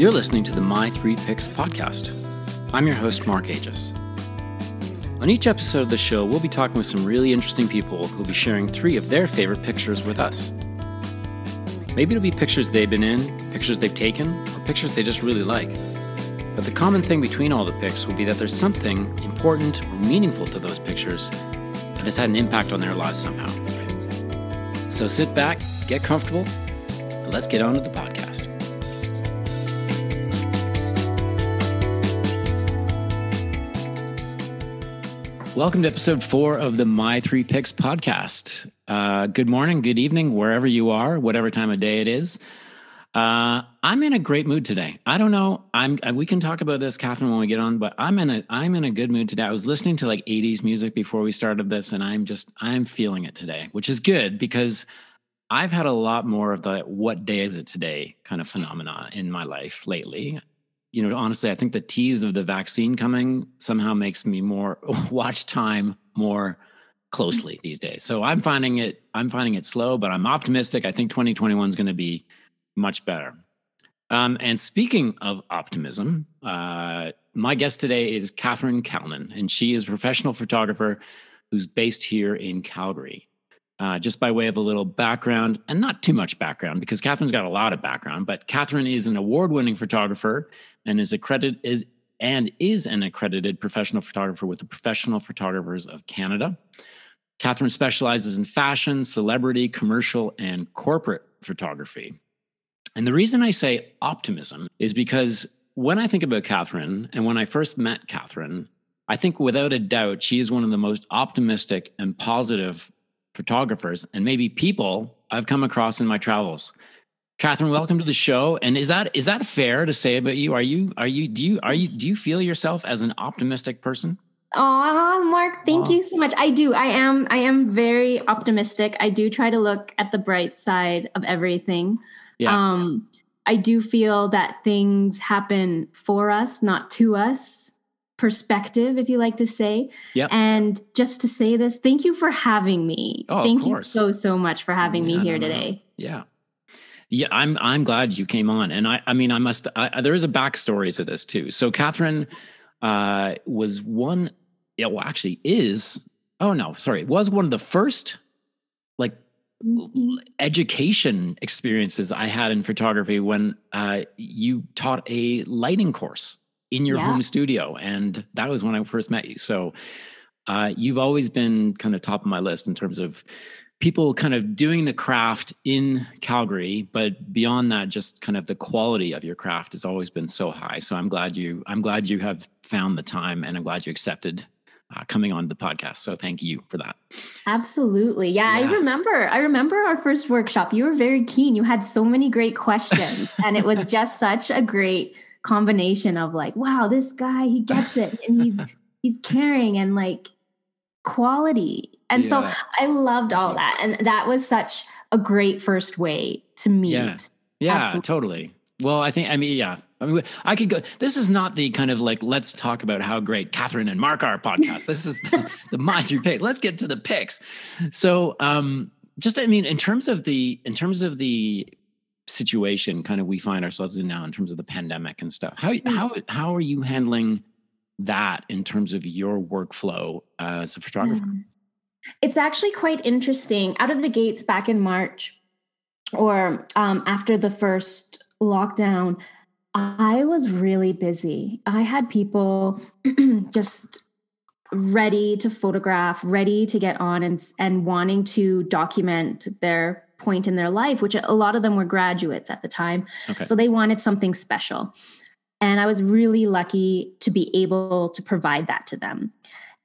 You're listening to the My Three Picks podcast. I'm your host, Mark Aegis. On each episode of the show, we'll be talking with some really interesting people who'll be sharing three of their favorite pictures with us. Maybe it'll be pictures they've been in, pictures they've taken, or pictures they just really like. But the common thing between all the picks will be that there's something important or meaningful to those pictures that has had an impact on their lives somehow. So sit back, get comfortable, and let's get on to the podcast. Welcome to episode four of the My Three Picks podcast. Uh, good morning, good evening, wherever you are, whatever time of day it is. Uh, I'm in a great mood today. I don't know. I'm. uh, We can talk about this, Catherine, when we get on. But I'm in a. I'm in a good mood today. I was listening to like '80s music before we started this, and I'm just. I'm feeling it today, which is good because I've had a lot more of the "what day is it today" kind of phenomena in my life lately you know, honestly, I think the tease of the vaccine coming somehow makes me more watch time more closely these days. So I'm finding it, I'm finding it slow, but I'm optimistic. I think 2021 is going to be much better. Um, and speaking of optimism, uh, my guest today is Catherine Calnan, and she is a professional photographer who's based here in Calgary. Uh, just by way of a little background, and not too much background, because Catherine's got a lot of background. But Catherine is an award-winning photographer and is accredited is and is an accredited professional photographer with the Professional Photographers of Canada. Catherine specializes in fashion, celebrity, commercial, and corporate photography. And the reason I say optimism is because when I think about Catherine and when I first met Catherine, I think without a doubt she is one of the most optimistic and positive photographers and maybe people I've come across in my travels. Catherine, welcome to the show. And is that is that fair to say about you? Are you are you do you are you do you feel yourself as an optimistic person? Oh, Mark, thank Aw. you so much. I do. I am I am very optimistic. I do try to look at the bright side of everything. Yeah. Um I do feel that things happen for us, not to us. Perspective, if you like to say. Yep. And just to say this, thank you for having me. Oh, thank you so so much for having Yeah, me here today. Yeah. Yeah, I'm I'm glad you came on. And I I mean I must I, there is a backstory to this too. So Catherine uh was one yeah, well actually is oh no, sorry, was one of the first like Mhm. education experiences I had in photography when uh, you taught a lighting course in your Yeah. home studio. And that was when I first met you. So uh, you've always been kind of top of my list in terms of people kind of doing the craft in Calgary, but beyond that, just kind of the quality of your craft has always been so high. So I'm glad you, I'm glad you have found the time and I'm glad you accepted uh, coming on the podcast. So thank you for that. Absolutely. Yeah, Yeah. I remember. I remember our first workshop. You were very keen. You had so many great questions. and it was just such a great combination of like, wow, this guy, he gets it. And he's he's caring and like quality. And so I loved all that. And that was such a great first way to meet. Yeah. Yeah, Absolutely. totally. Well, I think I mean, yeah. I mean, I could go. This is not the kind of like let's talk about how great Catherine and Mark are podcast. This is the, the my three pick. Let's get to the picks. So, um, just I mean, in terms of the in terms of the situation, kind of we find ourselves in now in terms of the pandemic and stuff. How how how are you handling that in terms of your workflow as a photographer? Mm. It's actually quite interesting. Out of the gates back in March or um, after the first lockdown, I was really busy. I had people just ready to photograph, ready to get on and, and wanting to document their point in their life, which a lot of them were graduates at the time. Okay. So they wanted something special. And I was really lucky to be able to provide that to them.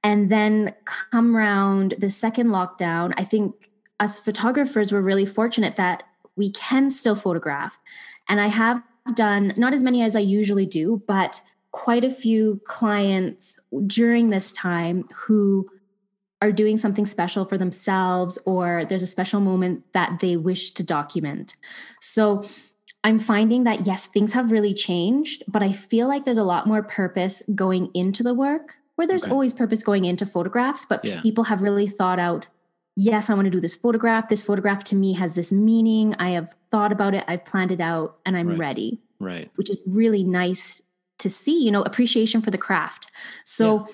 And then come round the second lockdown, I think us photographers were really fortunate that we can still photograph. And I have done not as many as I usually do, but quite a few clients during this time who are doing something special for themselves or there's a special moment that they wish to document. So I'm finding that yes, things have really changed, but I feel like there's a lot more purpose going into the work where there's Okay. always purpose going into photographs, but Yeah. people have really thought out yes, I want to do this photograph. This photograph to me has this meaning. I have thought about it, I've planned it out, and I'm Right. ready. Right. which is really nice to see, you know, appreciation for the craft. So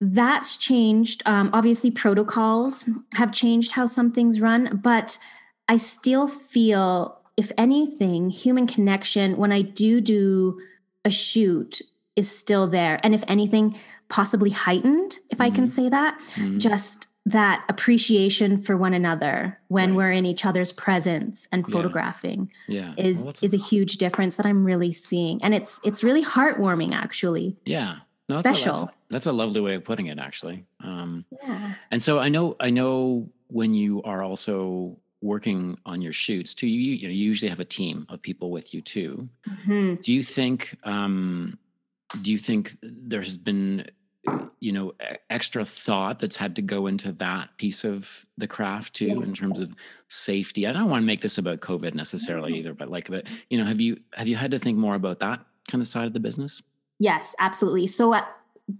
that's changed. Um, obviously, protocols have changed how some things run, but I still feel, if anything, human connection when I do do a shoot is still there. And if anything, possibly heightened, if I can Mhm. say that, Mhm. just that appreciation for one another when Right. we're in each other's presence and photographing yeah. is Well, is a huge difference that I'm really seeing, and it's it's really heartwarming actually. yeah. No, that's A, special. that's, that's a lovely way of putting it, actually. Um, Yeah. and so I know, I know when you are also working on your shoots too, you, you, know, you usually have a team of people with you too. Mhm. Do you think? Um, do you think there has been, you know, extra thought that's had to go into that piece of the craft too, Yeah. in terms of safety? I don't want to make this about COVID necessarily No. either, but like, but you know, have you have you had to think more about that kind of side of the business? Yes, absolutely. So at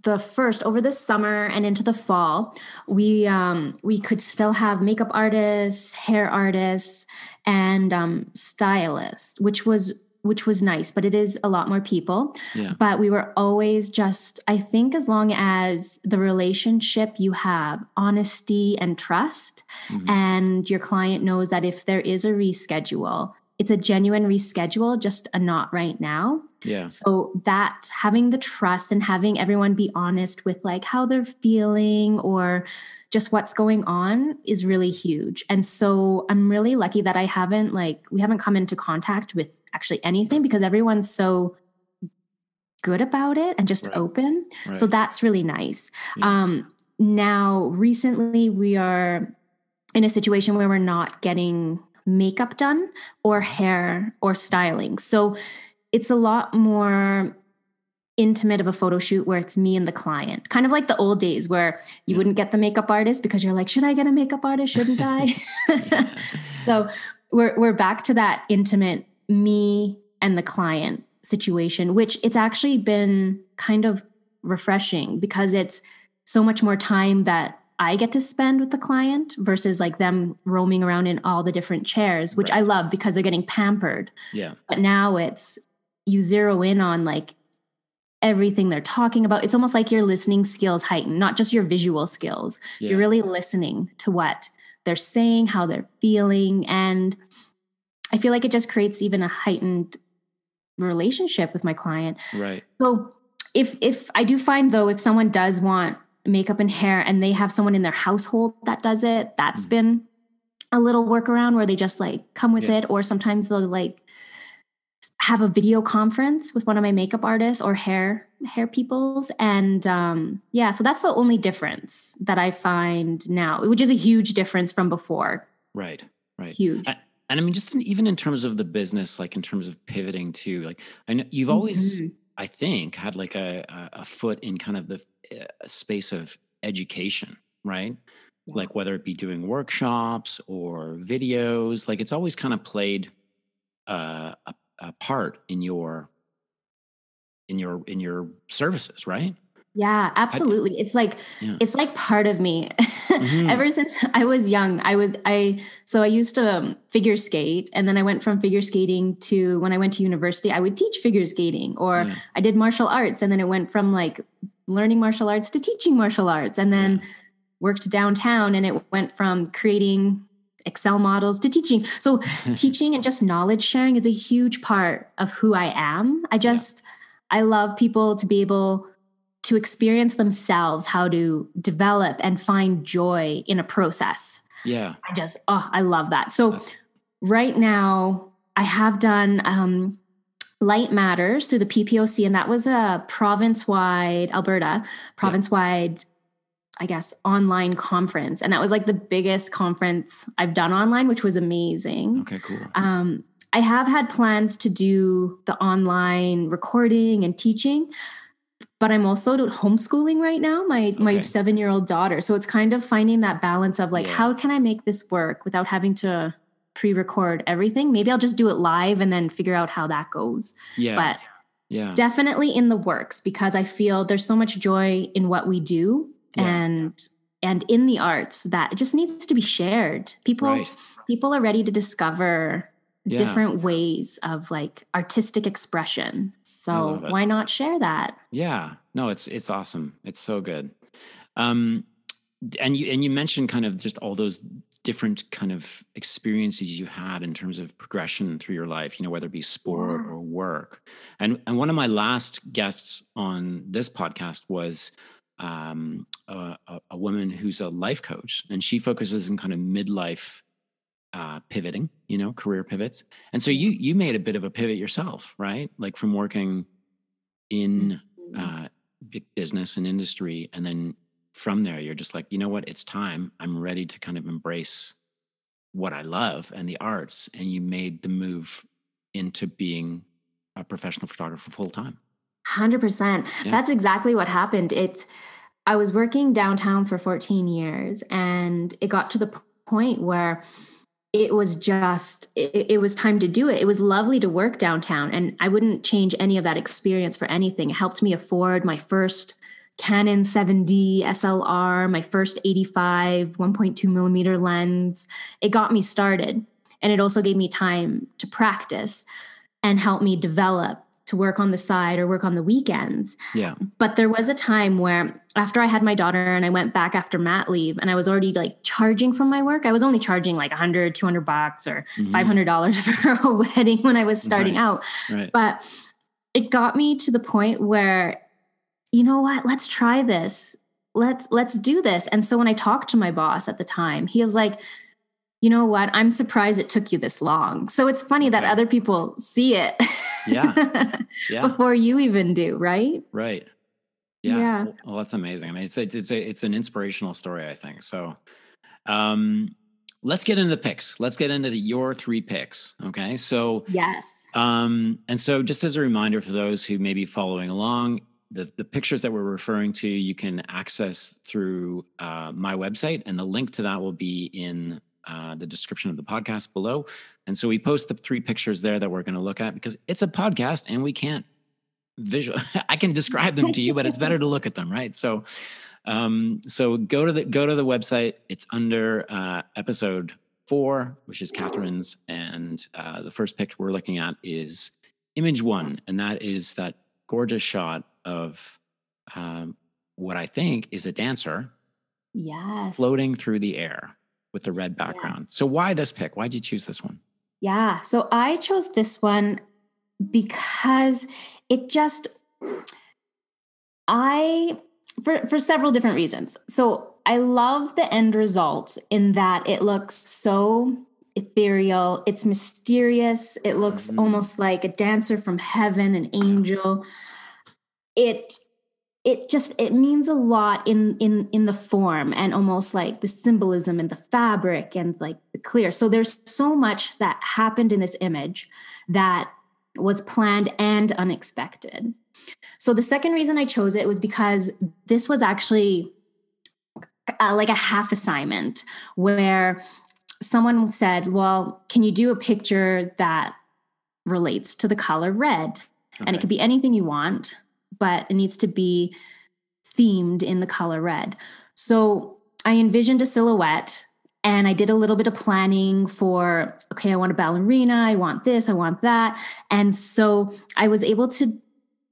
the first over the summer and into the fall, we um we could still have makeup artists, hair artists, and um stylists, which was which was nice, but it is a lot more people. Yeah, But we were always just, I think, as long as the relationship you have, honesty and trust, Mhm. and your client knows that if there is a reschedule, it's a genuine reschedule, just a not right now. yeah, So that having the trust and having everyone be honest with like how they're feeling or just what's going on is really huge. And so I'm really lucky that I haven't like we haven't come into contact with actually anything because everyone's so good about it and just Right. open. So that's really nice. Yeah. Um now recently we are in a situation where we're not getting makeup done or hair or styling. So it's a lot more intimate of a photo shoot where it's me and the client. Kind of like the old days where you wouldn't get the makeup artist because you're like, should I get a makeup artist? Shouldn't I? so we're we're back to that intimate me and the client situation, which it's actually been kind of refreshing because it's so much more time that I get to spend with the client versus like them roaming around in all the different chairs, which Right. I love because they're getting pampered. yeah, But now it's you zero in on like everything they're talking about. It's almost like your listening skills heighten, not just your visual skills. yeah, You're really listening to what they're saying, how they're feeling. And I feel like it just creates even a heightened relationship with my client. right. So if if I do find though, if someone does want makeup and hair and they have someone in their household that does it, that's Mhm. been a little workaround where they just like come with Yeah. it, or sometimes they'll like have a video conference with one of my makeup artists or hair hair peoples and um yeah so that's the only difference that i find now which is a huge difference from before Right, right. huge I- And I mean, just in, even in terms of the business, like in terms of pivoting to, like, I know you've always, Mhm. I think, had like a, a, a foot in kind of the uh, space of education, right? Yeah. Like whether it be doing workshops or videos, like it's always kind of played uh, a, a part in your in your in your services, right? Yeah, absolutely. It's like Yeah. it's like part of me. Mhm. Ever since I was young, I was I so I used to um, figure skate and then I went from figure skating to when I went to university, I would teach figure skating or Yeah. I did martial arts and then it went from like learning martial arts to teaching martial arts and then worked downtown and it went from creating Excel models to teaching. So teaching and just knowledge sharing is a huge part of who I am. I just I love people to be able to experience themselves how to develop and find joy in a process. yeah, I just oh, I love that. So That's- right now I have done um Light Matters through the PPOC and that was a province-wide Alberta province-wide I guess online conference and that was like the biggest conference I've done online which was amazing. okay, cool. Um, I have had plans to do the online recording and teaching, but I'm also homeschooling right now. My my seven year old daughter, so it's kind of finding that balance of like, Yeah. how can I make this work without having to pre-record everything? Maybe I'll just do it live and then figure out how that goes. Yeah, But yeah, definitely in the works because I feel there's so much joy in what we do Yeah. and and in the arts that it just needs to be shared. People right. people are ready to discover Yeah. different ways of like artistic expression. So why not share that? Yeah. No, it's it's awesome. It's so good. Um and you and you mentioned kind of just all those different kind of experiences you had in terms of progression through your life, you know, whether it be sport Yeah. or work. And and one of my last guests on this podcast was um, a, a, woman who's a life coach, and she focuses in kind of midlife uh, pivoting, you know, career pivots. And so you you made a bit of a pivot yourself, right? Like from working in uh, big business and industry, and then from there, you're just like, you know what? It's time. I'm ready to kind of embrace what I love and the arts. And you made the move into being a professional photographer full time. 100%. Yeah. That's exactly what happened. It's I was working downtown for 14 years and it got to the point where it was just it, it was time to do it. It was lovely to work downtown and I wouldn't change any of that experience for anything. It helped me afford my first Canon 7D SLR, my first 85 1.2 millimeter lens. It got me started and it also gave me time to practice and help me develop to work on the side or work on the weekends. Yeah. But there was a time where after I had my daughter and I went back after mat leave and I was already like charging from my work, I was only charging like 100, 200 bucks or Mhm. $500 for a wedding when I was starting Right. out. Right. But it got me to the point where, you know what, let's try this. Let's let's do this. And so when I talked to my boss at the time, he was like, you know what? I'm surprised it took you this long. So it's funny that other people see it Yeah. Yeah. before you even do, right? Right. Yeah. Yeah. Well, well, that's amazing. I mean, it's a, it's a, it's an inspirational story, I think. So, um, let's get into the picks. Let's get into the, your three picks. Okay. So, Yes. um, and so just as a reminder for those who may be following along, the, the pictures that we're referring to, you can access through uh, my website, and the link to that will be in uh, the description of the podcast below. And so we post the three pictures there that we're going to look at because it's a podcast and we can't visual. I can describe them to you, but it's better to look at them, right? So, um, so go to the go to the website. It's under uh, episode four, which is Catherine's, and uh, the first pic we're looking at is image one, and that is that gorgeous shot of um, what I think is a dancer Yes. floating through the air with the red background. Yes. So why this pick? Why did you choose this one? Yeah. So I chose this one because it just I for for several different reasons. So I love the end result in that it looks so ethereal, it's mysterious, it looks Mhm. almost like a dancer from heaven, an angel. It it just it means a lot in in in the form and almost like the symbolism and the fabric and like the clear. So there's so much that happened in this image that was planned and unexpected. So the second reason i chose it was because this was actually uh, like a half assignment where someone said well can you do a picture that relates to the color red? And it could be anything you want, but it needs to be themed in the color red. So I envisioned a silhouette and I did a little bit of planning for okay, I want a ballerina, I want this, I want that. And so I was able to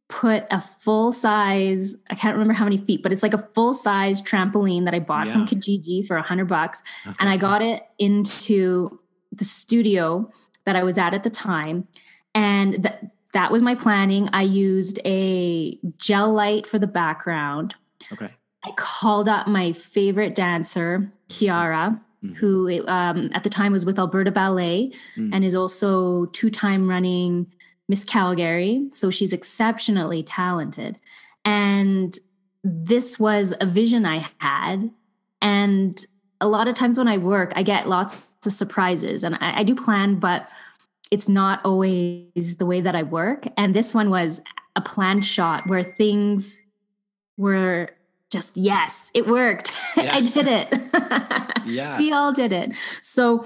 put a full size, I can't remember how many feet, but it's like a full size trampoline that I bought from Kijiji for a hundred bucks and I got it into the studio that I was at at the time. And th- that was my planning. I used a gel light for the background. okay. I called up my favorite dancer, Kiara, Mhm. who um, at the time was with Alberta Ballet Mm. and is also two time running Miss Calgary. So she's exceptionally talented. And this was a vision I had. And a lot of times when I work, I get lots of surprises and I, I do plan, but it's not always the way that I work. And this one was a planned shot where things were just, yes, it worked. Yeah. I did it. Yeah. we all did it. So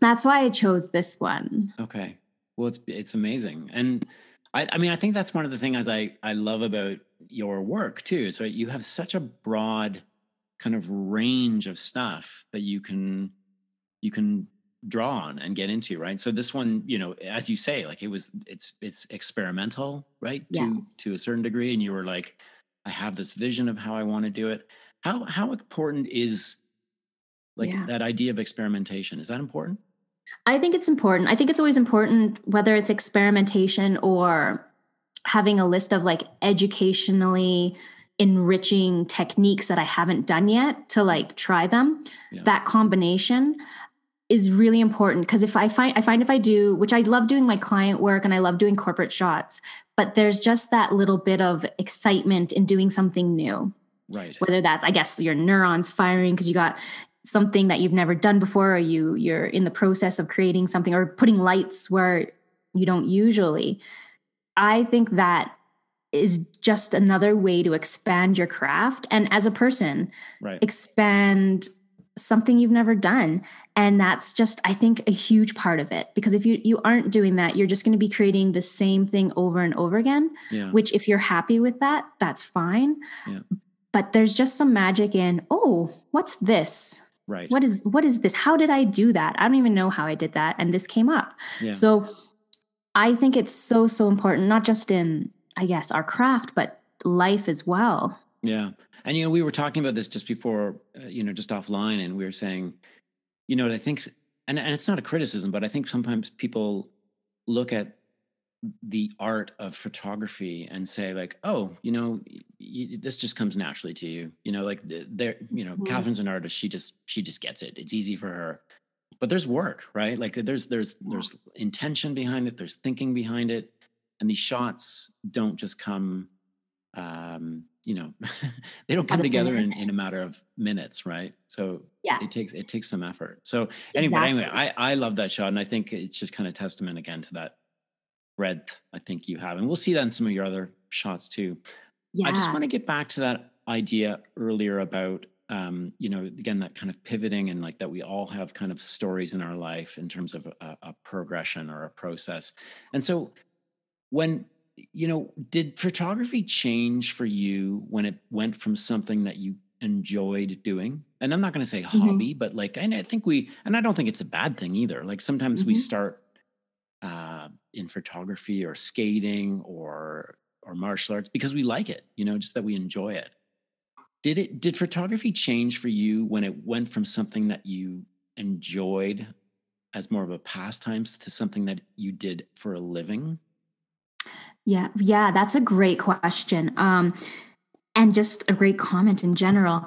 that's why I chose this one. Okay. Well, it's it's amazing, and I I mean I think that's one of the things I I love about your work too. So you have such a broad kind of range of stuff that you can you can draw on and get into, right? So this one, you know, as you say, like it was it's it's experimental, right? Yes. To to a certain degree and you were like I have this vision of how I want to do it. How how important is like Yeah. that idea of experimentation? Is that important? I think it's important. I think it's always important, whether it's experimentation or having a list of like educationally enriching techniques that I haven't done yet to like try them. Yeah. That combination is really important because if I find I find if I do, which I love doing my client work and I love doing corporate shots, but there's just that little bit of excitement in doing something new Right. whether that's i guess your neurons firing because you got something that you've never done before or you you're in the process of creating something or putting lights where you don't usually i think that is just another way to expand your craft and as a person Right. expand something you've never done and that's just i think a huge part of it because if you you aren't doing that you're just going to be creating the same thing over and over again Yeah. which if you're happy with that that's fine Yeah. but there's just some magic in oh what's this Right. what is what is this how did i do that i don't even know how i did that and this came up Yeah. so i think it's so so important not just in i guess our craft but life as well Yeah. And, you know, we were talking about this just before, uh, you know, just offline, and we were saying, you know, I think, and, and it's not a criticism, but I think sometimes people look at the art of photography and say, like, oh, you know, this just comes naturally to you. You know, like th- there, you know, Mhm. Catherine's an artist. She just, she just gets it. It's easy for her. But there's work, right? Like there's, there's, Yeah. there's intention behind it. There's thinking behind it. And these shots don't just come um you know they don't come together in, in a matter of minutes right? So Yeah. it takes it takes some effort. So anyway anyway i i love that shot and i think it's just kind of testament again to that breadth i think you have. And we'll see that in some of your other shots too. Yeah i just want to get back to that idea earlier about um you know again that kind of pivoting and like that we all have kind of stories in our life in terms of a, a progression or a process. And so when you know did photography change for you when it went from something that you enjoyed doing and i'm not going to say Mhm. hobby but like and i think we and i don't think it's a bad thing either like sometimes we Mhm. start uh in photography or skating or or martial arts because we like it you know just that we enjoy it did it did photography change for you when it went from something that you enjoyed as more of a pastime to something that you did for a living Yeah, yeah, that's a great question. Um, and just a great comment in general.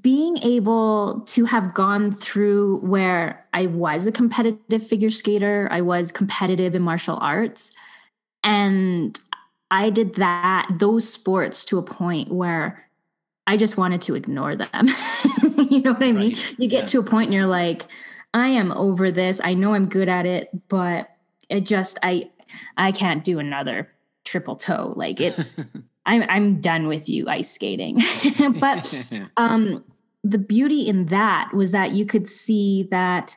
Being able to have gone through where I was a competitive figure skater, I was competitive in martial arts, and I did that, those sports to a point where I just wanted to ignore them. you know what I mean? Right, You get yeah. to a point and you're like, I am over this. I know I'm good at it, but it just I I can't do another triple toe. Like it's I'm I'm done with you ice skating. but um the beauty in that was that you could see that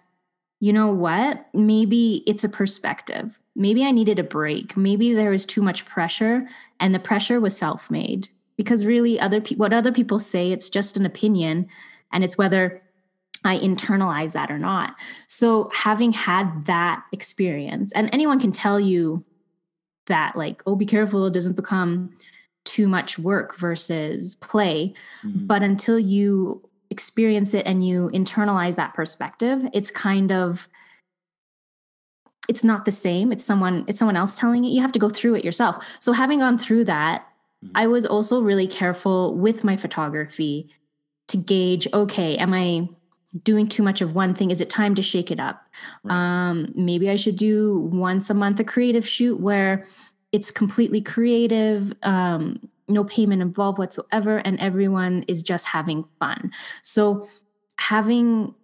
you know what? Maybe it's a perspective. Maybe I needed a break. Maybe there was too much pressure and the pressure was self-made because really other people what other people say it's just an opinion and it's whether I internalize that or not. So having had that experience and anyone can tell you that like oh be careful it doesn't become too much work versus play Mhm. but until you experience it and you internalize that perspective it's kind of it's not the same it's someone it's someone else telling it you have to go through it yourself so having gone through that Mhm. i was also really careful with my photography to gauge okay am i doing too much of one thing is it time to shake it up? Right. um maybe i should do once a month a creative shoot where it's completely creative um no payment involved whatsoever and everyone is just having fun. So having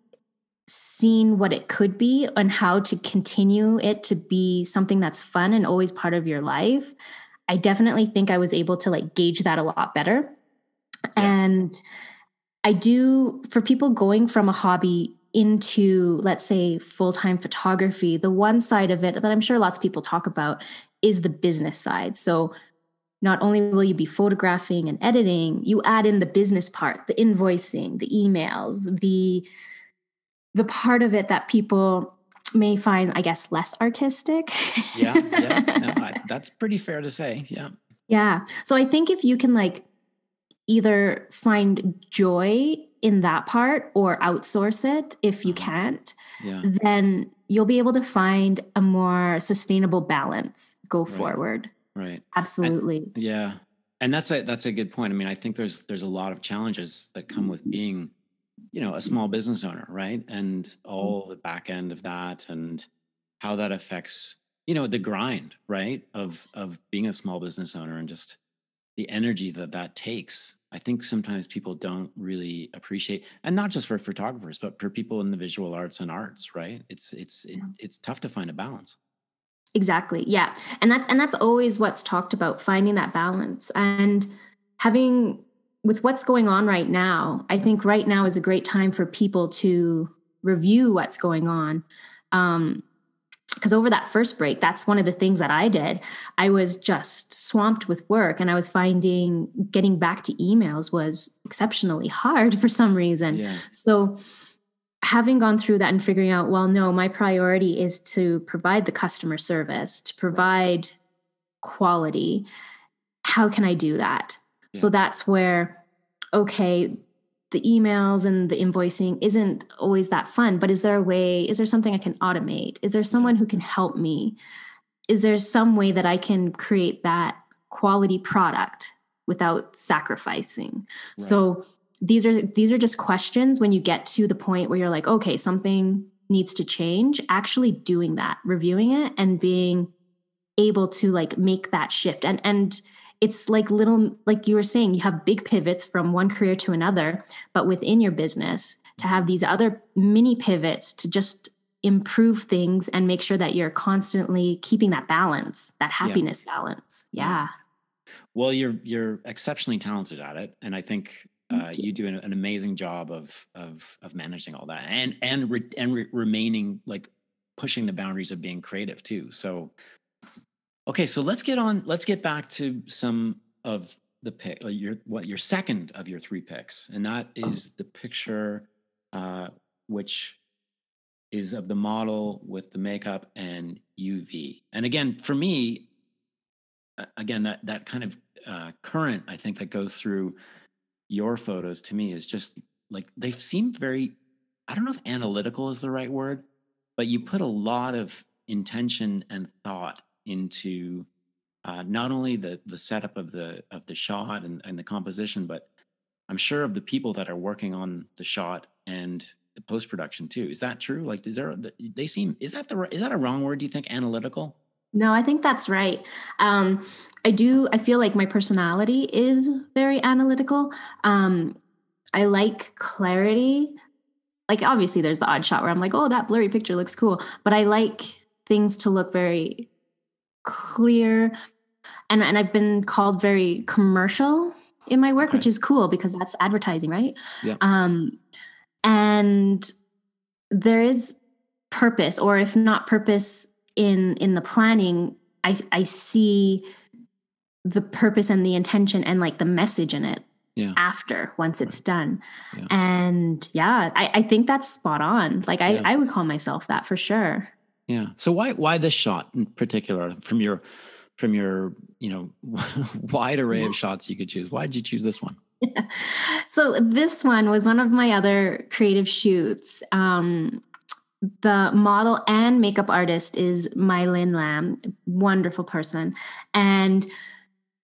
seen what it could be and how to continue it to be something that's fun and always part of your life i definitely think i was able to like gauge that a lot better. And i do for people going from a hobby into let's say full-time photography the one side of it that i'm sure lots of people talk about is the business side so not only will you be photographing and editing you add in the business part the invoicing the emails the the part of it that people may find, I guess, less artistic. yeah, yeah, no, I, that's pretty fair to say. Yeah, yeah. So I think if you can like either find joy in that part or outsource it if you mm-hmm. can't, yeah. then you'll be able to find a more sustainable balance go right. forward. Right. Absolutely. And, yeah. And that's a that's a good point. I mean, I think there's there's a lot of challenges that come with being, you know, a small business owner, right? And all the back end of that and how that affects, you know, the grind, right? Of of being a small business owner and just the energy that that takes i think sometimes people don't really appreciate and not just for photographers but for people in the visual arts and arts right? It's it's it, it's tough to find a balance. Exactly yeah and that's and that's always what's talked about finding that balance and having with what's going on right now i think right now is a great time for people to review what's going on um, because over that first break that's one of the things that i did i was just swamped with work and i was finding getting back to emails was exceptionally hard for some reason yeah. so having gone through that and figuring out well no my priority is to provide the customer service to provide quality how can i do that yeah. so that's where okay the emails and the invoicing isn't always that fun but is there a way is there something i can automate? Is there someone who can help me? Is there some way that i can create that quality product without sacrificing? Right. so these are these are just questions when you get to the point where you're like okay something needs to change actually doing that reviewing it and being able to like make that shift. And and it's like little like you were saying you have big pivots from one career to another but within your business to have these other mini pivots to just improve things and make sure that you're constantly keeping that balance that happiness yeah. balance yeah well you're you're exceptionally talented at it and i think uh, you. you. do an, an, amazing job of of of managing all that and and re, and re, remaining like pushing the boundaries of being creative too so Okay, so let's get on. Let's get back to some of the pick. Uh, your what your second of your three picks, and that is oh. the picture, uh, which is of the model with the makeup and UV. And again, for me, again that that kind of uh, current I think that goes through your photos to me is just like they seem very. I don't know if analytical is the right word, but you put a lot of intention and thought into uh, not only the the setup of the of the shot and, and the composition, but I'm sure of the people that are working on the shot and the post production too. Is that true? Like, is there? They seem. Is that the? Is that a wrong word? Do you think analytical? No, I think that's right. Um, I do. I feel like my personality is very analytical. Um, I like clarity. Like, obviously, there's the odd shot where I'm like, "Oh, that blurry picture looks cool," but I like things to look very clear and and I've been called very commercial in my work, which is cool because that's advertising, right? Yeah. Um, and there is purpose, or if not purpose in in the planning, I I see the purpose and the intention and like the message in it yeah. after once it's done. Yeah. And yeah, I, I think that's spot on. Like I, yeah. I would call myself that for sure. Yeah. So why why this shot in particular from your from your you know wide array of shots you could choose? Why did you choose this one? so this one was one of my other creative shoots. Um, the model and makeup artist is Mylin Lam, wonderful person, and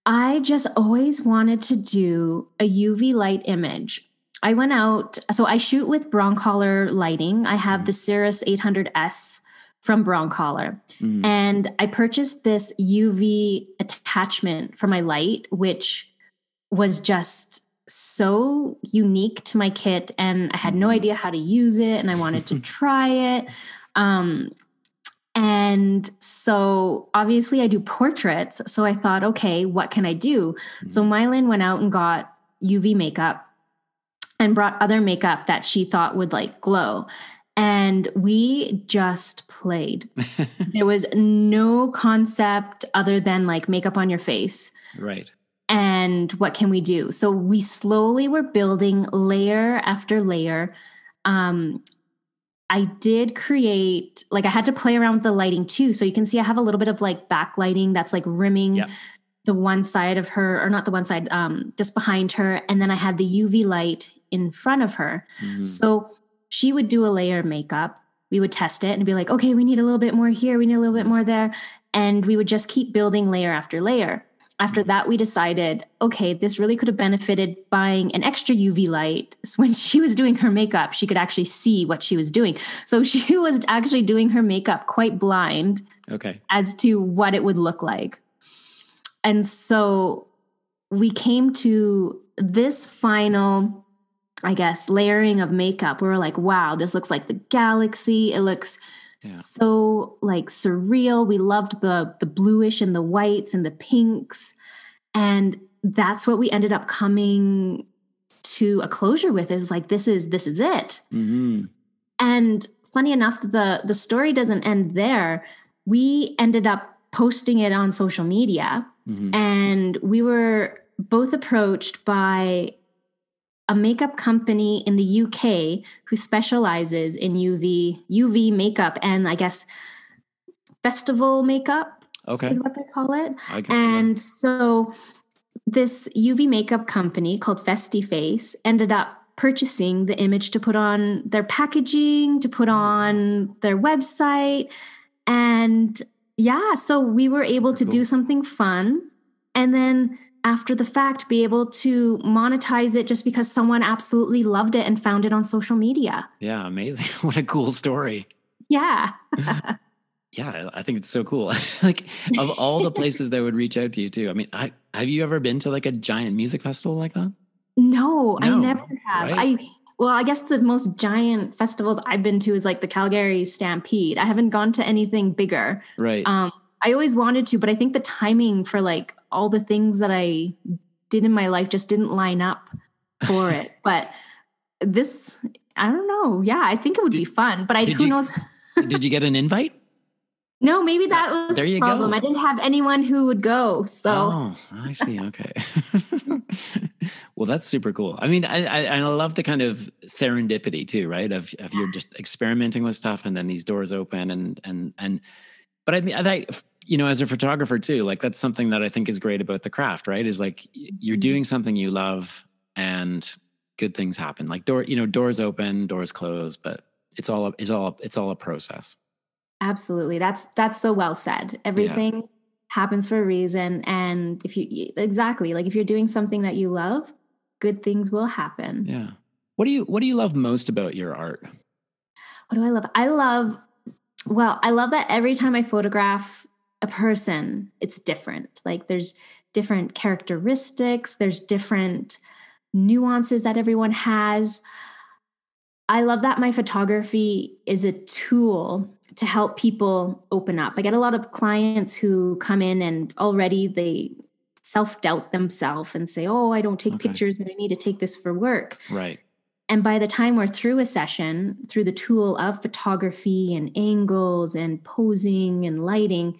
I just always wanted to do a UV light image. I went out, so I shoot with Broncolor lighting. I have mm-hmm. the Siros 800S from Broncolor. Mm. And I purchased this UV attachment for my light, which was just so unique to my kit. And I had no mm-hmm. idea how to use it and I wanted to try it. Um, and so obviously I do portraits. So I thought, okay, what can I do? Mm. So Mylan went out and got UV makeup and brought other makeup that she thought would like glow and we just played. there was no concept other than like makeup on your face. Right. And what can we do? So we slowly were building layer after layer. Um, I did create, like, I had to play around with the lighting too. So you can see I have a little bit of like backlighting that's like rimming Yep. the one side of her, or not the one side, um, just behind her. And then I had the UV light in front of her. Mhm. So she would do a layer of makeup. We would test it and be like, okay, we need a little bit more here, we need a little bit more there. And we would just keep building layer after layer. After that, we decided, okay, this really could have benefited buying an extra UV light. So when she was doing her makeup, she could actually see what she was doing. So she was actually doing her makeup quite blind Okay. as to what it would look like. And so we came to this final, I guess, layering of makeup. We were like, wow, this looks like the galaxy. It looks Yeah. so like surreal. We loved the the bluish and the whites and the pinks. And that's what we ended up coming to a closure with is like this is this is it. hmm And funny enough, the the story doesn't end there. We ended up posting it on social media, hmm and we were both approached by a makeup company in the UK who specializes in UV UV makeup and I guess festival makeup Okay. is what they call it. And so this UV makeup company called Festi Face ended up purchasing the image to put on their packaging, to put on their website. And yeah, so we were able to do something fun. And then after the fact, be able to monetize it just because someone absolutely loved it and found it on social media. Yeah, amazing. what a cool story. Yeah. Yeah, I think it's so cool. like of all the places that would reach out to you too. I mean, I, have you ever been to like a giant music festival like that? No, I never have. right? I well, I guess the most giant festivals I've been to is like the Calgary Stampede. I haven't gone to anything bigger. Right. Um, I always wanted to, but I think the timing for like all the things that I did in my life just didn't line up for it. But this, I don't know. Yeah, I think it would be fun. But I who you- knows? Did you get an invite? No, maybe that was There the you problem. go. I didn't have anyone who would go. So Oh, I see. Okay. well, that's super cool. I mean, I, I I love the kind of serendipity too, right? Of of you're just experimenting with stuff, and then these doors open, and and and. But I mean, I think you know, as a photographer too, like that's something that I think is great about the craft, right? Is like you're Mhm. doing something you love, and good things happen. Like door, you know, doors open, doors close, but it's all it's all it's all a process. Absolutely. That's that's so well said. Everything happens for a reason and if you exactly, like if you're doing something that you love, good things will happen. Yeah. What do you What do you love most about your art? What do I love? I love well, I love that every time I photograph a person, it's different. Like there's different characteristics, there's different nuances that everyone has. I love that my photography is a tool to help people open up. I get a lot of clients who come in and already they self doubt themselves and say, Oh, I don't take Okay. pictures, but I need to take this for work. Right. And by the time we're through a session, through the tool of photography and angles and posing and lighting,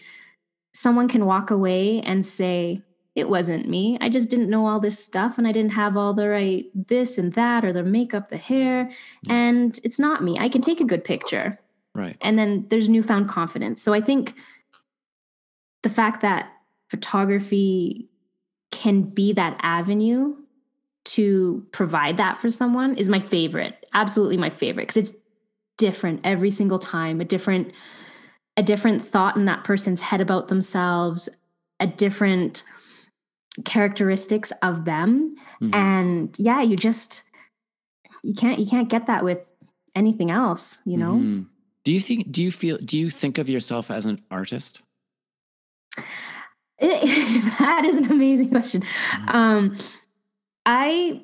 someone can walk away and say, It wasn't me. I just didn't know all this stuff and I didn't have all the right this and that or the makeup, the hair. And it's not me. I can take a good picture. Right. And then there's newfound confidence. So I think the fact that photography can be that avenue to provide that for someone is my favorite. Absolutely my favorite because it's different every single time, a different a different thought in that person's head about themselves, a different characteristics of them. Mhm. And yeah, you just you can't you can't get that with anything else, you know? Mhm. Do you think? Do you feel? Do you think of yourself as an artist? It- that is an amazing question. Um, I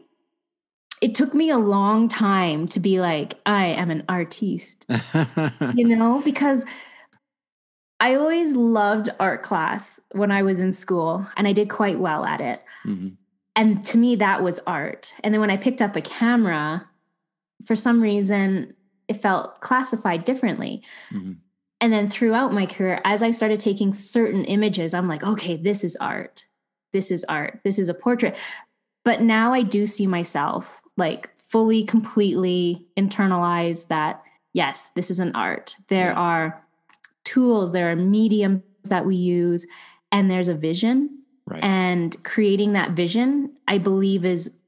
it took me a long time to be like I am an artiste, you know, because I always loved art class when I was in school, and I did quite well at it. Mhm. And to me, that was art. And then when I picked up a camera, for some reason, it felt classified differently. Mhm. And then throughout my career, as I started taking certain images, I'm like, okay, this is art. This is art. This is a portrait. But now I do see myself like fully, completely internalize that yes, this is an art. There Yeah. are tools, there are mediums that we use, and there's a vision. Right. And creating that vision, I believe, is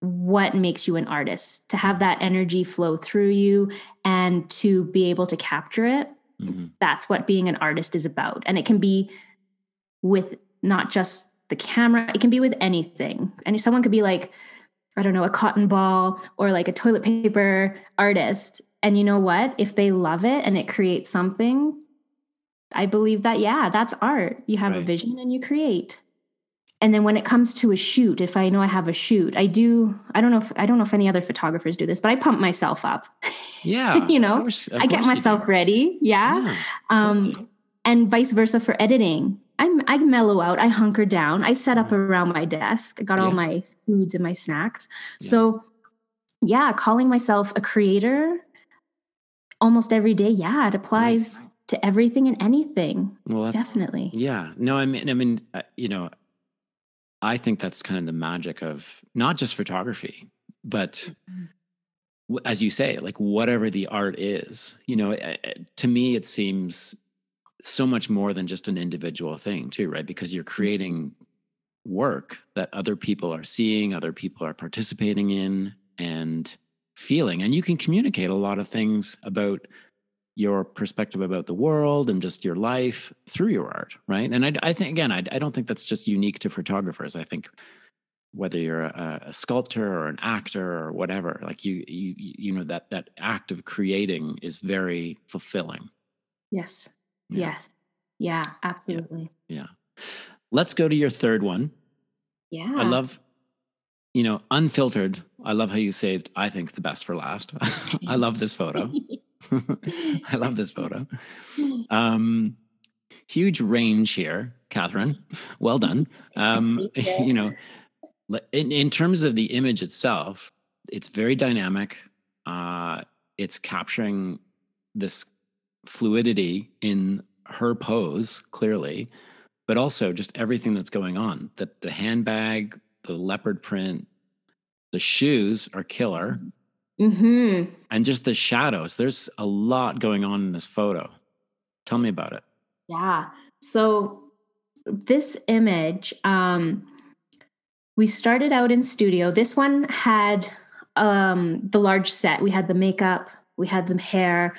what makes you an artist to have that energy flow through you and to be able to capture it. Mhm. That's what being an artist is about. And it can be with not just the camera, it can be with anything. And someone could be like, I don't know, a cotton ball or like a toilet paper artist. And you know what? If they love it and it creates something, I believe that, yeah, that's art. You have a vision and you create. And then when it comes to a shoot, if I know I have a shoot, I do, I don't know if, I don't know if any other photographers do this, but I pump myself up. Yeah. You know, of course- of I get course you do. myself ready. Yeah. Yeah, Um, totally. and vice versa for editing. I'm, I mellow out, I hunker down, I set up Mhm. around my desk, I got all my foods and my snacks. Yeah. So, yeah, calling myself a creator almost every day, yeah, it applies to everything and anything. Well, Definitely. Yeah. No, I mean, I mean, uh, you know, I think that's kind of the magic of not just photography, but w- as you say, like whatever the art is, you know, uh, uh, to me, it seems so much more than just an individual thing, too, right? Because you're mm-hmm. creating work that other people are seeing, other people are participating in and feeling. And you can communicate a lot of things about your perspective about the world and just your life through your art, right? And I, I think again, I, I don't think that's just unique to photographers. I think whether you're a, a sculptor or an actor or whatever, like you, you, you know that that act of creating is very fulfilling. Yes. Yeah. Yes. Yeah, absolutely. Yeah. Let's go to your third one. Yeah. I love, you know, unfiltered. I love how you saved. I think the best for last. I love this photo. I love this photo. Um, huge range here, Catherine. Well done. Um, you. know, in, in terms of the image itself, it's very dynamic. Uh, it's capturing this fluidity in her pose, clearly, but also just everything that's going on. The, the handbag, the leopard print, the shoes are killer hmm and just the shadows. There's a lot going on in this photo. Tell me about it. Yeah. So this image, um, we started out in studio. This one had um, the large set. We had the makeup, we had the hair,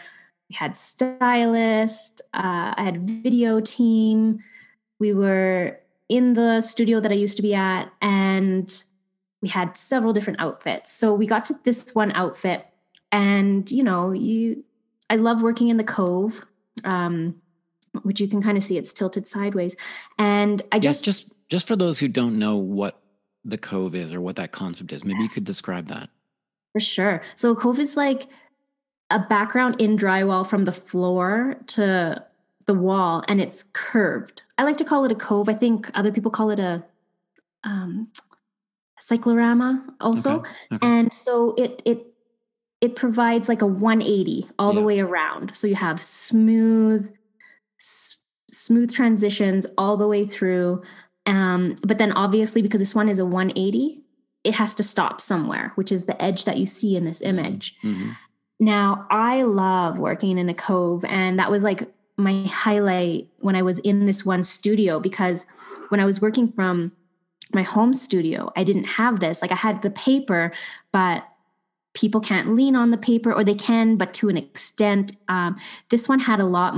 had stylist, uh, I had video team. We were in the studio that I used to be at, and we had several different outfits. So we got to this one outfit, and you know, you, I love working in the Cove. Um, which you can kind of see it's tilted sideways. And I Just, just, just, just for those who don't know what the cove is or what that concept is, maybe you could describe that. for sure. So cove is like a background in drywall from the floor to the wall, and it's curved. I like to call it a cove. I think other people call it a um, cyclorama also. Okay, okay. And so it it it provides like a 180 all the way around. So you have smooth s- smooth transitions all the way through. Um, but then obviously because this one is a 180, it has to stop somewhere, which is the edge that you see in this image. Mhm. Now, I love working in a cove, and that was like my highlight when I was in this one studio because when I was working from my home studio, I didn't have this. Like I had the paper, but people can't lean on the paper, or they can, but to an extent. Um, this one had a lot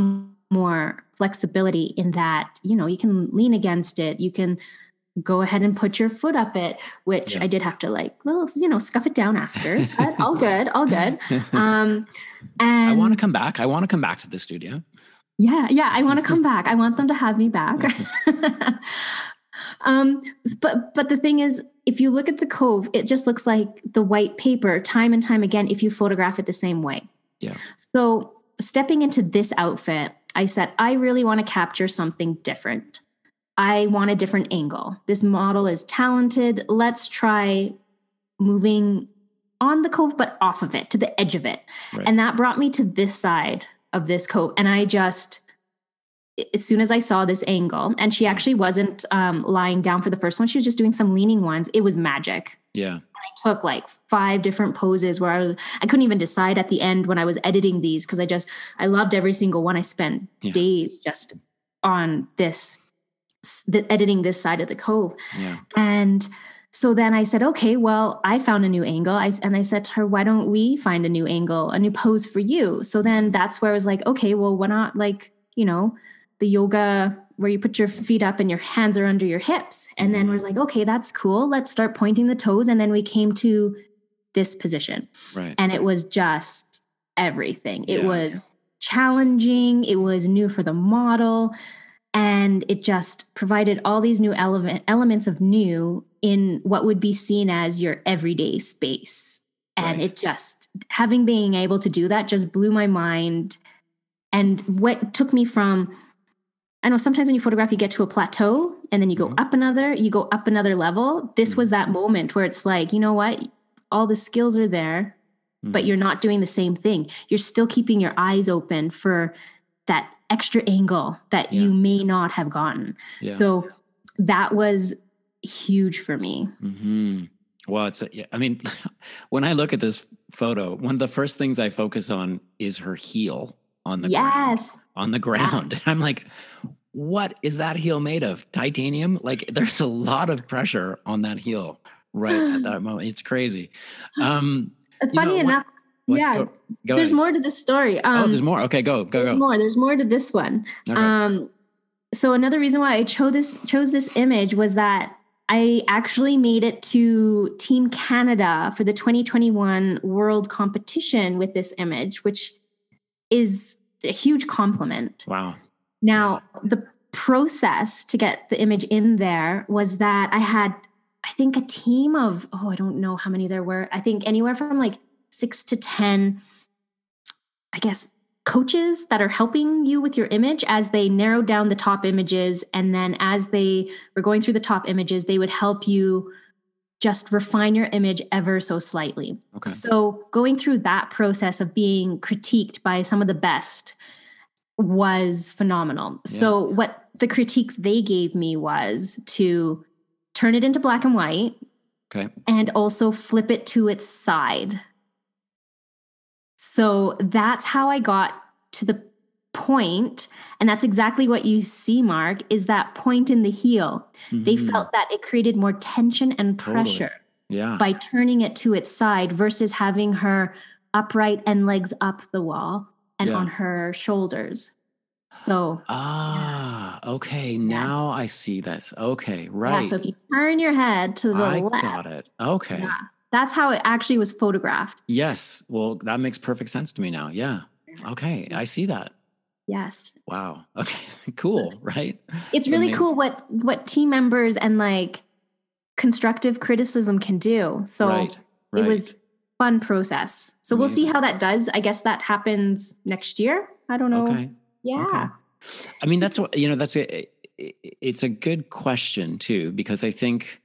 more flexibility in that you know you can lean against it, you can go ahead and put your foot up it, which Yeah. I did have to like, little, you know, scuff it down after. but all good, all good. Um, and I want to come back. I want to come back to the studio. yeah, yeah, I want to come back. I want them to have me back. um, but but the thing is, if you look at the cove, it just looks like the white paper time and time again if you photograph it the same way. Yeah. So stepping into this outfit, I said, I really want to capture something different. I want a different angle. This model is talented. Let's try moving on the cove, but off of it to the edge of it. Right. And that brought me to this side of this cove. And I just, as soon as I saw this angle, and she actually wasn't um, lying down for the first one, she was just doing some leaning ones. It was magic. Yeah. I took like five different poses where I was, I couldn't even decide at the end when I was editing these because I just, I loved every single one. I spent Yeah. days just on this, the, editing this side of the cove. Yeah. And so then I said, okay, well, I found a new angle. I, and I said to her, why don't we find a new angle, a new pose for you? So mm-hmm. then that's where I was like, okay, well, why not like, you know, the yoga where you put your feet up and your hands are under your hips. And then mm-hmm. we're like, okay, that's cool. Let's start pointing the toes. And then we came to this position Right. and it was just everything. It Yeah. was challenging, it was new for the model, and it just provided all these new element elements of new in what would be seen as your everyday space. And Right. it just having being able to do that just blew my mind and what took me from I know sometimes when you photograph, you get to a plateau and then you go Mhm. up another, you go up another level. This Mhm. was that moment where it's like, you know what? All the skills are there, but Mhm. you're not doing the same thing. You're still keeping your eyes open for that extra angle that Yeah. you may not have gotten. Yeah. So that was huge for me. hmm Well, it's a, yeah, I mean, when I look at this photo, one of the first things I focus on is her heel on the ground. Yes. On the ground. I'm like, what is that heel made of? Titanium? Like, there's a lot of pressure on that heel right at that moment. It's crazy. Um, It's know, funny what- enough. What- yeah. go- go there's ahead. more to this story. Um, oh, there's more. Okay, go, go, there's go. more. There's more to this one. Okay. Um, so another reason why I chose this chose this image was that I actually made it to Team Canada for the 2021 World Competition with this image, which is a huge compliment. wow. Now, the process to get the image in there was that I had, I think, a team of, oh, I don't know how many there were. I think anywhere from like six to 10, I guess, coaches that are helping you with your image as they narrowed down the top images. And then as they were going through the top images, they would help you just refine your image ever so slightly. Okay. So going through that process of being critiqued by some of the best was phenomenal. So what the critiques they gave me was to turn it into black and white Okay. and also flip it to its side. So that's how I got to the point and that's exactly what you see Mark is that point in the heel. They Mhm. felt that it created more tension and Totally. pressure yeah. by turning it to its side versus having her upright and legs up the wall and Yeah. on her shoulders. So, Ah, okay. Now I see this. Okay, right. yeah, so if you turn your head to the I left, got it. Okay. That's how it actually was photographed. Yes. Well, that makes perfect sense to me now. Yeah. Okay. I see that. Yes. Wow. Okay. cool. Right. It's really Amazing. cool what what team members and like constructive criticism can do. So right. Right. it was fun process. So we'll see how that does. I guess that happens next year. I don't know. okay. Yeah. Okay. I mean, that's what you know. That's a. It's a good question too, because I think,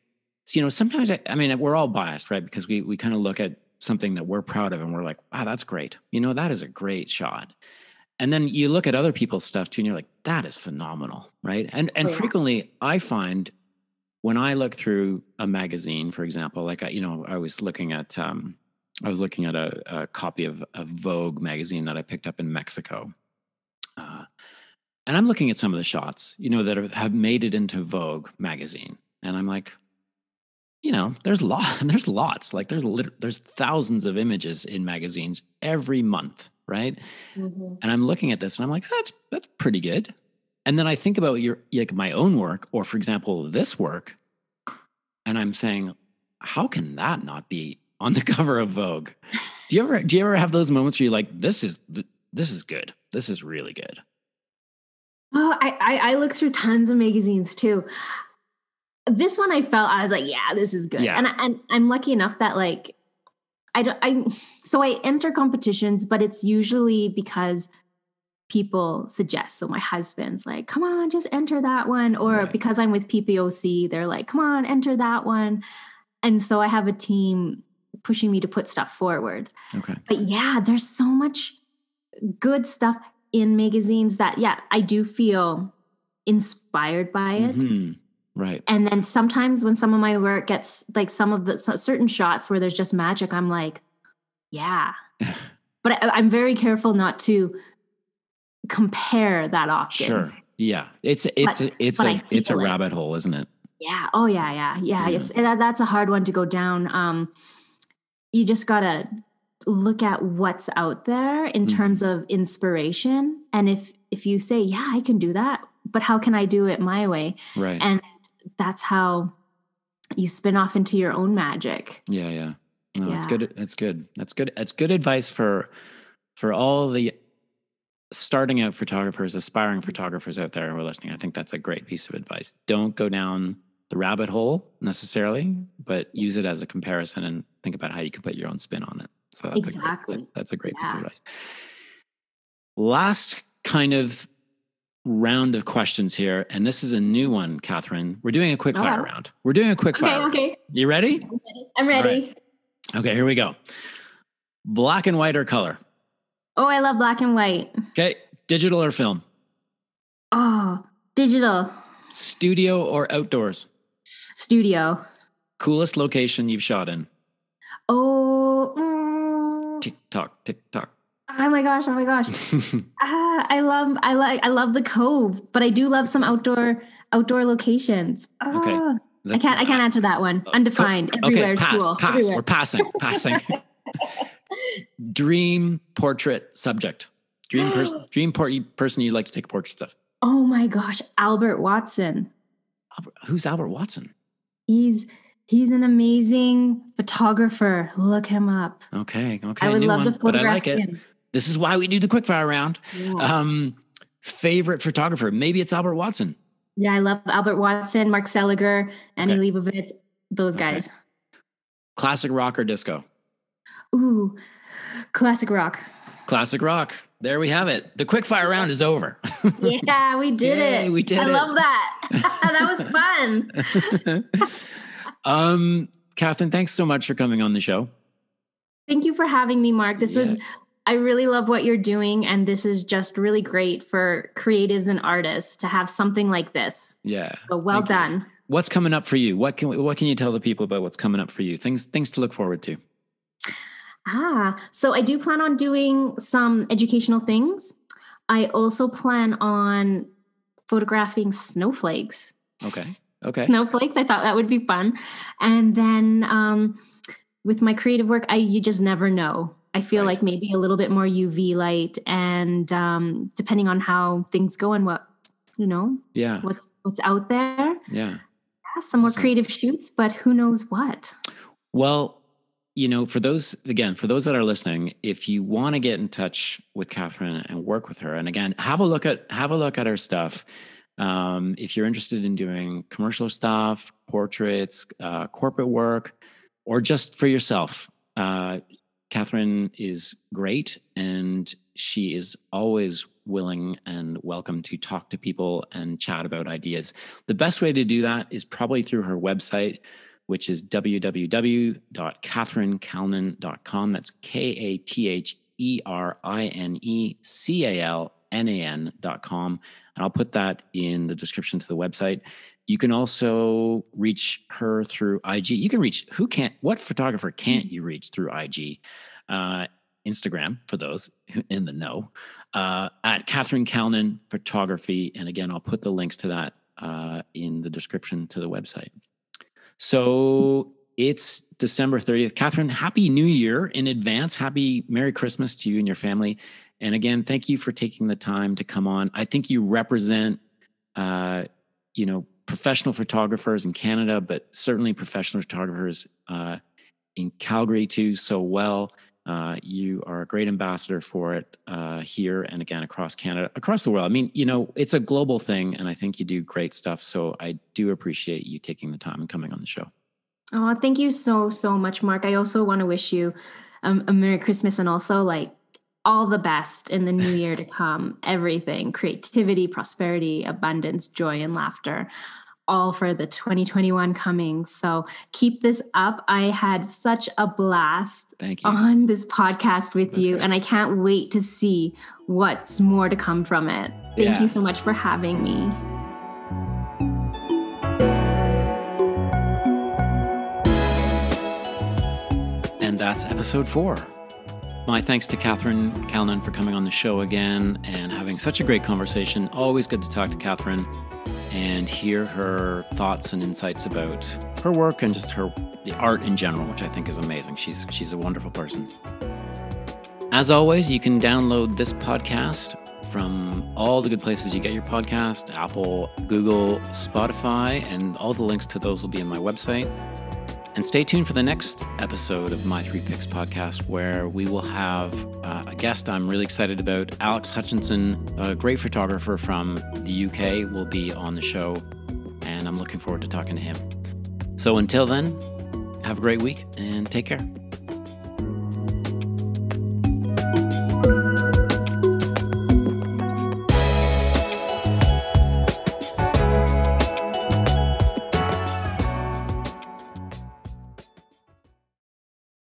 you know, sometimes I, I mean, we're all biased, right? Because we we kind of look at something that we're proud of, and we're like, wow, that's great. You know, that is a great shot. And then you look at other people's stuff too, and you're like, that is phenomenal, right? And and Oh, yeah. frequently, I find when I look through a magazine, for example, like I, you know, I was looking at, um, I was looking at a, a copy of a Vogue magazine that I picked up in Mexico. Uh, and I'm looking at some of the shots, you know, that have made it into Vogue magazine, and I'm like, you know, there's lot, there's lots, like there's lit- there's thousands of images in magazines every month, right? Mhm. And I'm looking at this, and I'm like, that's that's pretty good. And then I think about your like my own work, or for example, this work, and I'm saying, how can that not be on the cover of Vogue? Do you ever do you ever have those moments where you're like, this is this is good, this is really good? Oh, I, I I look through tons of magazines too. This one I felt I was like, yeah, this is good. Yeah. And I, and I'm lucky enough that like I don't I so I enter competitions, but it's usually because people suggest. So my husband's like, come on, just enter that one. Or Right. because I'm with PPOC, they're like, come on, enter that one. And so I have a team pushing me to put stuff forward Okay, but yeah there's so much good stuff in magazines that yeah i do feel inspired by it Mhm. Right. And then sometimes when some of my work gets like some of the certain shots where there's just magic, I'm like, yeah. but I, I'm very careful not to compare that often. Sure. Yeah. It's it's But- a, it's but a it's a it. rabbit hole, isn't it? Yeah. Oh yeah, yeah, yeah. Yeah. It's that, that's a hard one to go down. Um, you just gotta look at what's out there in Mhm. terms of inspiration, and if if you say, yeah, I can do that, but how can I do it my way? Right. And that's how you spin off into your own magic. Yeah, yeah. No, it's Yeah. good. That's good. That's good. That's good advice for for all the starting out photographers, aspiring photographers out there who are listening. I think that's a great piece of advice. Don't go down the rabbit hole necessarily, but use it as a comparison and think about how you can put your own spin on it. So that's a Exactly. great, that's a great piece of advice. Last kind of round of questions here, and this is a new one, Catherine. We're doing a quick fire Oh. round. We're doing a quick Okay, fire. round. okay, You ready? I'm ready. Right. ready. Okay, here we go. Black and white or color? Oh, I love black and white. Okay, digital or film? Oh, digital Studio or outdoors? studio. Coolest location you've shot in? Oh, mm, Tick tock, tick tock. Oh my gosh! Oh my gosh! Ah, I love I like I love the cove, but I do love some outdoor outdoor locations. Okay. Ah, I can't I can't answer that one. Undefined. Everywhere Okay, pass, cool. pass. Everywhere. We're passing, passing. Dream portrait subject. Dream person. dream por- person you'd like to take a portrait of. Oh my gosh, Albert Watson. Albert, who's Albert Watson? He's he's an amazing photographer. Look him up. Okay, okay. I would love one, to photograph like it. him. This is why we do the quickfire round. Yeah. Um, favorite photographer? Maybe it's Albert Watson. yeah, I love Albert Watson, Mark Seliger, Annie Okay. Leibovitz, those Okay. guys. Classic rock or disco? Ooh, classic rock. Classic rock. There we have it. The quick fire round is over. Yeah, we did Yay, it. we did I it. love that. that was fun. um, Catherine, thanks so much for coming on the show. Thank you for having me, Mark. This was, I really love what you're doing. And this is just really great for creatives and artists to have something like this. Yeah. So well Thank you. done. What's coming up for you? What can what can you tell the people about what's coming up for you? Things things to look forward to. Ah, so I do plan on doing some educational things. I also plan on photographing snowflakes. Okay. Okay. Snowflakes. I thought that would be fun. And then um, with my creative work, I you just never know. I feel Right. like maybe a little bit more UV light, and um, depending on how things go and what you know Yeah. what's what's out there, Yeah. yeah, some more Awesome. creative shoots. But who knows what? Well, you know, for those again, for those that are listening, if you want to get in touch with Catherine and work with her, and again, have a look at have a look at her stuff. Um, if you're interested in doing commercial stuff, portraits, uh, corporate work, or just for yourself, uh, Catherine is great, and she is always willing and welcome to talk to people and chat about ideas. The best way to do that is probably through her website, which is www.catherinecalnan.com. That's K A T H E R I N E C A L N A N.com. And I'll put that in the description to the website. You can also reach her through IG. You can reach who can't, what photographer can't you reach through IG? Uh, Instagram for those in the know uh, at Catherine Calnan Photography. And again, I'll put the links to that uh, in the description to the website. So it's December 30th. Catherine, Happy New Year in advance. Happy Merry Christmas to you and your family. And again, thank you for taking the time to come on. I think you represent, uh, you know, professional photographers in Canada, but certainly professional photographers uh, in Calgary too so well. Uh, you are a great ambassador for it uh, here and again across Canada, across the world. I mean, you know, it's a global thing, and I think you do great stuff. So I do appreciate you taking the time and coming on the show. Oh, thank you so, so much, Mark. I also want to wish you um, a Merry Christmas and also like all the best in the new year to come. Everything creativity, prosperity, abundance, joy, and laughter, all for the 2021 coming. So keep this up. I had such a blast on this podcast with That's you, great. and I can't wait to see what's more to come from it. Thank yeah. you so much for having me. And that's episode four my thanks to Catherine Calnan for coming on the show again and having such a great conversation. Always good to talk to Catherine and hear her thoughts and insights about her work and just her the art in general, which I think is amazing. She's she's a wonderful person. As always, you can download this podcast from all the good places you get your podcast Apple, Google, Spotify, and all the links to those will be on my website. And stay tuned for the next episode of My Three Picks podcast, where we will have uh, a guest I'm really excited about. Alex Hutchinson, a great photographer from the UK, will be on the show, and I'm looking forward to talking to him. So until then, have a great week and take care.